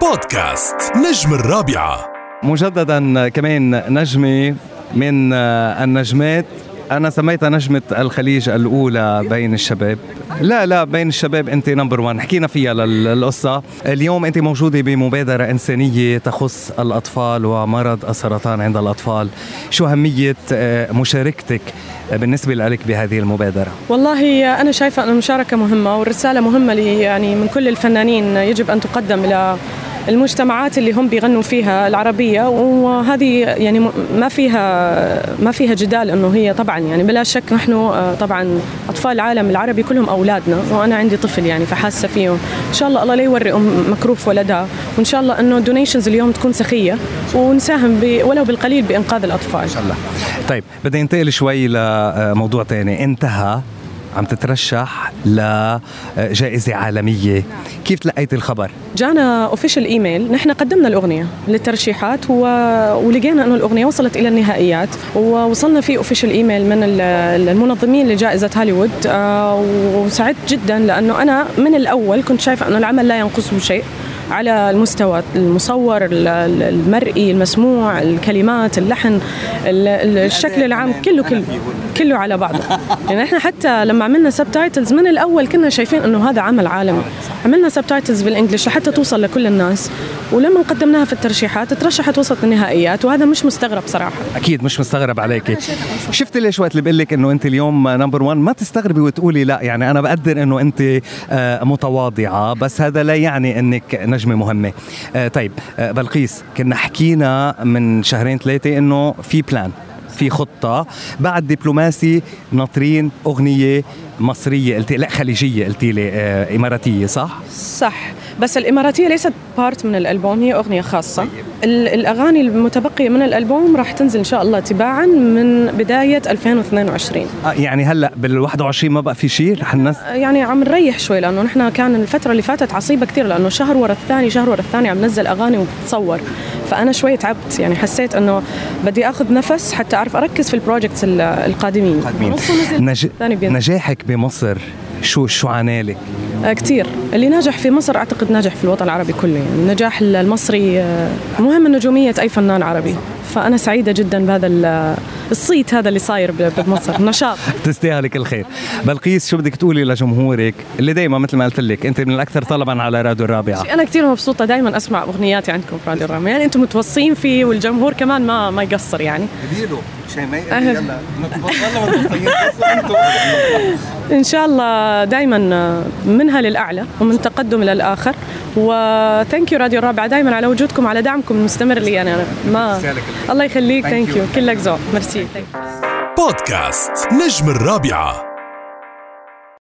بودكاست نجم الرابعة. مجددا كمان نجمة من النجمات. أنا سميتها نجمة الخليج الأولى بين الشباب. لا لا بين الشباب أنت نمبر 1 حكينا فيها للقصة. اليوم أنت موجودة بمبادرة إنسانية تخص الأطفال ومرض السرطان عند الأطفال. شو أهمية آه، مشاركتك بالنسبة لك بهذه المبادرة؟ والله أنا شايفة أن المشاركة مهمة والرسالة مهمة لي يعني من كل الفنانين يجب أن تقدم إلى المجتمعات اللي هم بيغنوا فيها العربية وهذه يعني ما فيها ما فيها جدال إنه هي طبعا يعني بلا شك نحن آه، طبعا أطفال العالم العربي كلهم أولادنا وأنا عندي طفل يعني فحاسة فيهم إن شاء الله الله لا يوري أم مكروف ولدها وإن شاء الله إنه الدونيشنز اليوم تكون سخية ونساهم ولو بالقليل بإنقاذ الأطفال. إن شاء الله. طيب بدي أنتقل شوي لموضوع ثاني انتهى عم تترشح لجائزة عالمية. كيف تلقيت الخبر؟ جانا official email نحن قدمنا الأغنية للترشيحات و... ولقينا أنه الأغنية وصلت إلى النهائيات ووصلنا في official email من المنظمين لجائزة هوليوود. آه، وسعدت جدا لأنه أنا من الأول كنت شايفة أنه العمل لا ينقصه شيء. على المستوى المصور المرئي المسموع الكلمات اللحن الشكل العام كله كله كله على بعضه. يعني إحنا حتى لما عملنا subtitles من الأول كنا شايفين إنه هذا عمل عالمي. عملنا subtitles بال English لحتى توصل لكل الناس. ولما قدمناها في الترشيحات ترشحت وصلت النهائيات وهذا مش مستغرب صراحة. أكيد مش مستغرب عليك. شفت ليش وقت اللي بقول لك إنه أنت اليوم number 1 ما تستغربي وتقولي لا يعني أنا بقدر إنه أنت آه، متواضعة بس هذا لا يعني إنك نجمة مهمة. آه، طيب آه، بلقيس كنا حكينا من شهرين ثلاثة إنه في plan في خطة بعد دبلوماسي ناطرين أغنية مصرية قلتي لا خليجية قلتي لي آه إماراتية صح؟ صح. بس الإماراتية ليست بارت من الألبوم هي أغنية خاصة. طيب. الأغاني المتبقية من الألبوم راح تنزل إن شاء الله تباعا من بداية 2022 آه يعني هلأ بال 21 ما بقى في شيء؟ رح الناس آه يعني عم نريح شوي لأنه نحن كان الفترة اللي فاتت عصيبة كثير لأنه شهر ورا الثاني شهر ورا الثاني عم نزل أغاني وبتصور. فأنا شوي تعبت. يعني حسيت أنه بدي أخذ نفس حتى أعرف أركز في ال projects القادمين, القادمين. نج... نجاحك بمصر شو شو عانالك؟ آه كثير اللي ناجح في مصر أعتقد ناجح في الوطن العربي كله. يعني النجاح المصري آه مهم نجوميه أي فنان عربي. فأنا سعيدة جدا بهذا الصيت هذا اللي صاير بمصر. نشاط. تستاهلي كل خير بلقيس شو بدك تقولي لجمهورك؟ اللي دايما مثل ما قلت لك أنت من الأكثر طلبا على راديو الرابعة. أنا كثير مبسوطة دائما أسمع أغنياتي عندكم في راديو الرابعة. يعني أنتم متوصين فيه والجمهور كمان ما ما يقصر يعني. شيء ما يلا إن شاء الله دائما منها للأعلى ومن تقدم إلى الآخر. و thank you راديو الرابعه دائما على وجودكم على دعمكم المستمر لي أنا. ما الله. يخليك. thank you كلك ذوق. ميرسي. بودكاست نجم الرابعة.